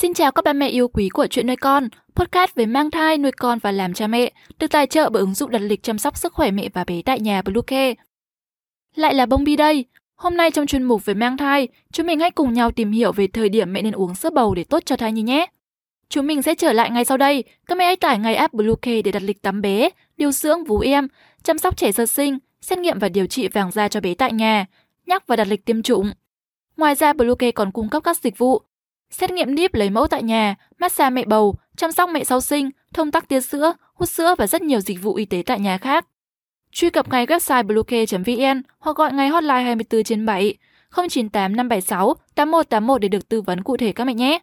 Xin chào các ba mẹ yêu quý của chuyện nuôi con, podcast về mang thai, nuôi con và làm cha mẹ, được tài trợ bởi ứng dụng đặt lịch chăm sóc sức khỏe mẹ và bé tại nhà Bluecare. Lại là bông bi đây. Hôm nay trong chuyên mục về mang thai, chúng mình hãy cùng nhau tìm hiểu về thời điểm mẹ nên uống sữa bầu để tốt cho thai nhi nhé. Chúng mình sẽ trở lại ngay sau đây. Các mẹ hãy tải ngay app Bluecare để đặt lịch tắm bé, điều dưỡng vú em, chăm sóc trẻ sơ sinh, xét nghiệm và điều trị vàng da cho bé tại nhà, nhắc và đặt lịch tiêm chủng. Ngoài ra, Bluecare còn cung cấp các dịch vụ xét nghiệm níp lấy mẫu tại nhà, massage mẹ bầu, chăm sóc mẹ sau sinh, thông tắc tia sữa, hút sữa và rất nhiều dịch vụ y tế tại nhà khác. Truy cập ngay website bluecare.vn hoặc gọi ngay hotline 24 trên 7 098 576 8181 để được tư vấn cụ thể các mẹ nhé.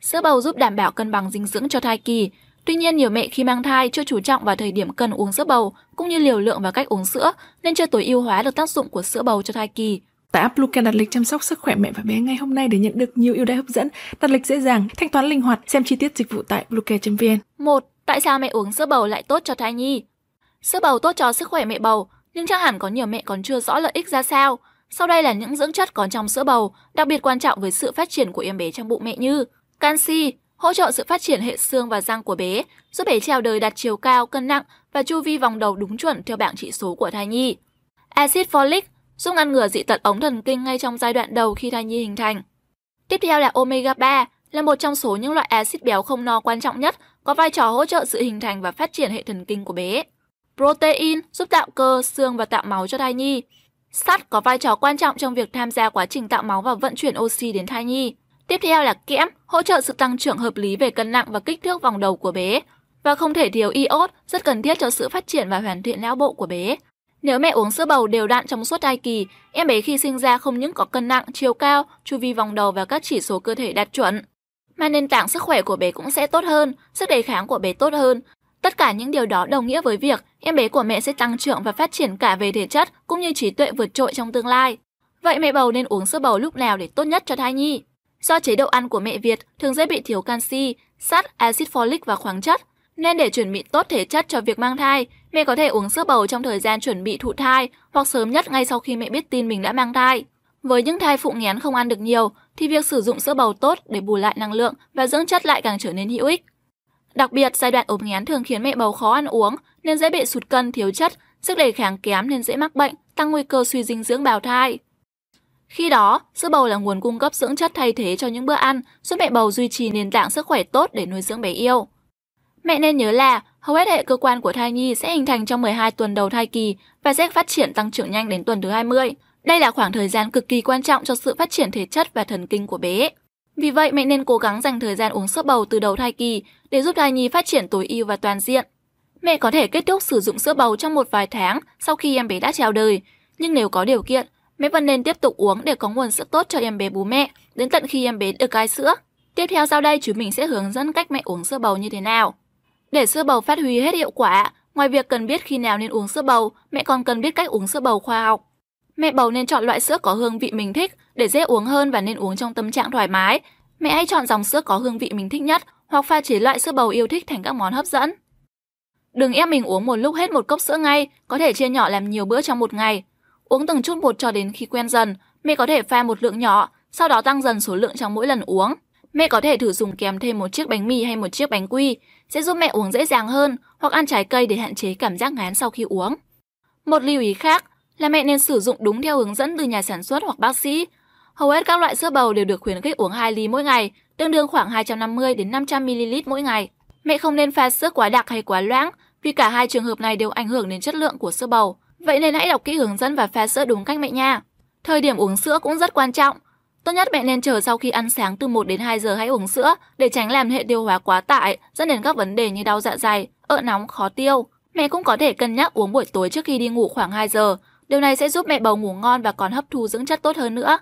Sữa bầu giúp đảm bảo cân bằng dinh dưỡng cho thai kỳ. Tuy nhiên, nhiều mẹ khi mang thai chưa chú trọng vào thời điểm cần uống sữa bầu, cũng như liều lượng và cách uống sữa, nên chưa tối ưu hóa được tác dụng của sữa bầu cho thai kỳ. Tại app Bluecare đặt lịch chăm sóc sức khỏe mẹ và bé ngay hôm nay để nhận được nhiều ưu đãi hấp dẫn, đặt lịch dễ dàng, thanh toán linh hoạt, xem chi tiết dịch vụ tại bluecare.vn. 1. Tại sao mẹ uống sữa bầu lại tốt cho thai nhi? Sữa bầu tốt cho sức khỏe mẹ bầu, nhưng chắc hẳn có nhiều mẹ còn chưa rõ lợi ích ra sao. Sau đây là những dưỡng chất có trong sữa bầu, đặc biệt quan trọng với sự phát triển của em bé trong bụng mẹ như canxi, hỗ trợ sự phát triển hệ xương và răng của bé, giúp bé chào đời đạt chiều cao, cân nặng và chu vi vòng đầu đúng chuẩn theo bảng chỉ số của thai nhi. Acid folic giúp ngăn ngừa dị tật ống thần kinh ngay trong giai đoạn đầu khi thai nhi hình thành. Tiếp theo là omega 3, là một trong số những loại axit béo không no quan trọng nhất, có vai trò hỗ trợ sự hình thành và phát triển hệ thần kinh của bé. Protein giúp tạo cơ, xương và tạo máu cho thai nhi. Sắt có vai trò quan trọng trong việc tham gia quá trình tạo máu và vận chuyển oxy đến thai nhi. Tiếp theo là kẽm, hỗ trợ sự tăng trưởng hợp lý về cân nặng và kích thước vòng đầu của bé. Và không thể thiếu iốt, rất cần thiết cho sự phát triển và hoàn thiện não bộ của bé. Nếu mẹ uống sữa bầu đều đặn trong suốt thai kỳ, em bé khi sinh ra không những có cân nặng, chiều cao, chu vi vòng đầu và các chỉ số cơ thể đạt chuẩn, mà nền tảng sức khỏe của bé cũng sẽ tốt hơn, sức đề kháng của bé tốt hơn. Tất cả những điều đó đồng nghĩa với việc em bé của mẹ sẽ tăng trưởng và phát triển cả về thể chất cũng như trí tuệ vượt trội trong tương lai. Vậy mẹ bầu nên uống sữa bầu lúc nào để tốt nhất cho thai nhi? Do chế độ ăn của mẹ Việt thường dễ bị thiếu canxi, sắt, axit folic và khoáng chất, nên để chuẩn bị tốt thể chất cho việc mang thai, mẹ có thể uống sữa bầu trong thời gian chuẩn bị thụ thai hoặc sớm nhất ngay sau khi mẹ biết tin mình đã mang thai. Với những thai phụ nghén không ăn được nhiều thì việc sử dụng sữa bầu tốt để bù lại năng lượng và dưỡng chất lại càng trở nên hữu ích. Đặc biệt, giai đoạn ốm nghén thường khiến mẹ bầu khó ăn uống nên dễ bị sụt cân, thiếu chất, sức đề kháng kém nên dễ mắc bệnh, tăng nguy cơ suy dinh dưỡng bào thai. Khi đó, sữa bầu là nguồn cung cấp dưỡng chất thay thế cho những bữa ăn, giúp mẹ bầu duy trì nền tảng sức khỏe tốt để nuôi dưỡng bé yêu. Mẹ nên nhớ là hầu hết hệ cơ quan của thai nhi sẽ hình thành trong 12 tuần đầu thai kỳ và sẽ phát triển tăng trưởng nhanh đến tuần thứ 20. Đây là khoảng thời gian cực kỳ quan trọng cho sự phát triển thể chất và thần kinh của bé. Vì vậy, mẹ nên cố gắng dành thời gian uống sữa bầu từ đầu thai kỳ để giúp thai nhi phát triển tối ưu và toàn diện. Mẹ có thể kết thúc sử dụng sữa bầu trong một vài tháng sau khi em bé đã chào đời, nhưng nếu có điều kiện, mẹ vẫn nên tiếp tục uống để có nguồn sữa tốt cho em bé bú mẹ đến tận khi em bé được cai sữa. Tiếp theo sau đây chúng mình sẽ hướng dẫn cách mẹ uống sữa bầu như thế nào. Để sữa bầu phát huy hết hiệu quả, ngoài việc cần biết khi nào nên uống sữa bầu, mẹ còn cần biết cách uống sữa bầu khoa học. Mẹ bầu nên chọn loại sữa có hương vị mình thích để dễ uống hơn và nên uống trong tâm trạng thoải mái. Mẹ hãy chọn dòng sữa có hương vị mình thích nhất hoặc pha chế loại sữa bầu yêu thích thành các món hấp dẫn. Đừng ép mình uống một lúc hết một cốc sữa ngay, có thể chia nhỏ làm nhiều bữa trong một ngày. Uống từng chút một cho đến khi quen dần, mẹ có thể pha một lượng nhỏ, sau đó tăng dần số lượng trong mỗi lần uống. Mẹ có thể thử dùng kèm thêm một chiếc bánh mì hay một chiếc bánh quy, sẽ giúp mẹ uống dễ dàng hơn hoặc ăn trái cây để hạn chế cảm giác ngán sau khi uống. Một lưu ý khác là mẹ nên sử dụng đúng theo hướng dẫn từ nhà sản xuất hoặc bác sĩ. Hầu hết các loại sữa bầu đều được khuyến khích uống 2 ly mỗi ngày, tương đương khoảng 250 đến 500 ml mỗi ngày. Mẹ không nên pha sữa quá đặc hay quá loãng, vì cả hai trường hợp này đều ảnh hưởng đến chất lượng của sữa bầu. Vậy nên hãy đọc kỹ hướng dẫn và pha sữa đúng cách mẹ nha. Thời điểm uống sữa cũng rất quan trọng. Tốt nhất mẹ nên chờ sau khi ăn sáng từ 1 đến 2 giờ hãy uống sữa để tránh làm hệ tiêu hóa quá tải, dẫn đến các vấn đề như đau dạ dày, ợ nóng, khó tiêu. Mẹ cũng có thể cân nhắc uống buổi tối trước khi đi ngủ khoảng 2 giờ. Điều này sẽ giúp mẹ bầu ngủ ngon và còn hấp thu dưỡng chất tốt hơn nữa.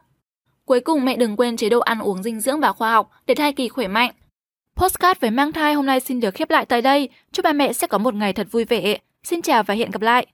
Cuối cùng mẹ đừng quên chế độ ăn uống dinh dưỡng và khoa học để thai kỳ khỏe mạnh. Postcard về mang thai hôm nay xin được khép lại tại đây. Chúc ba mẹ sẽ có một ngày thật vui vẻ. Xin chào và hẹn gặp lại.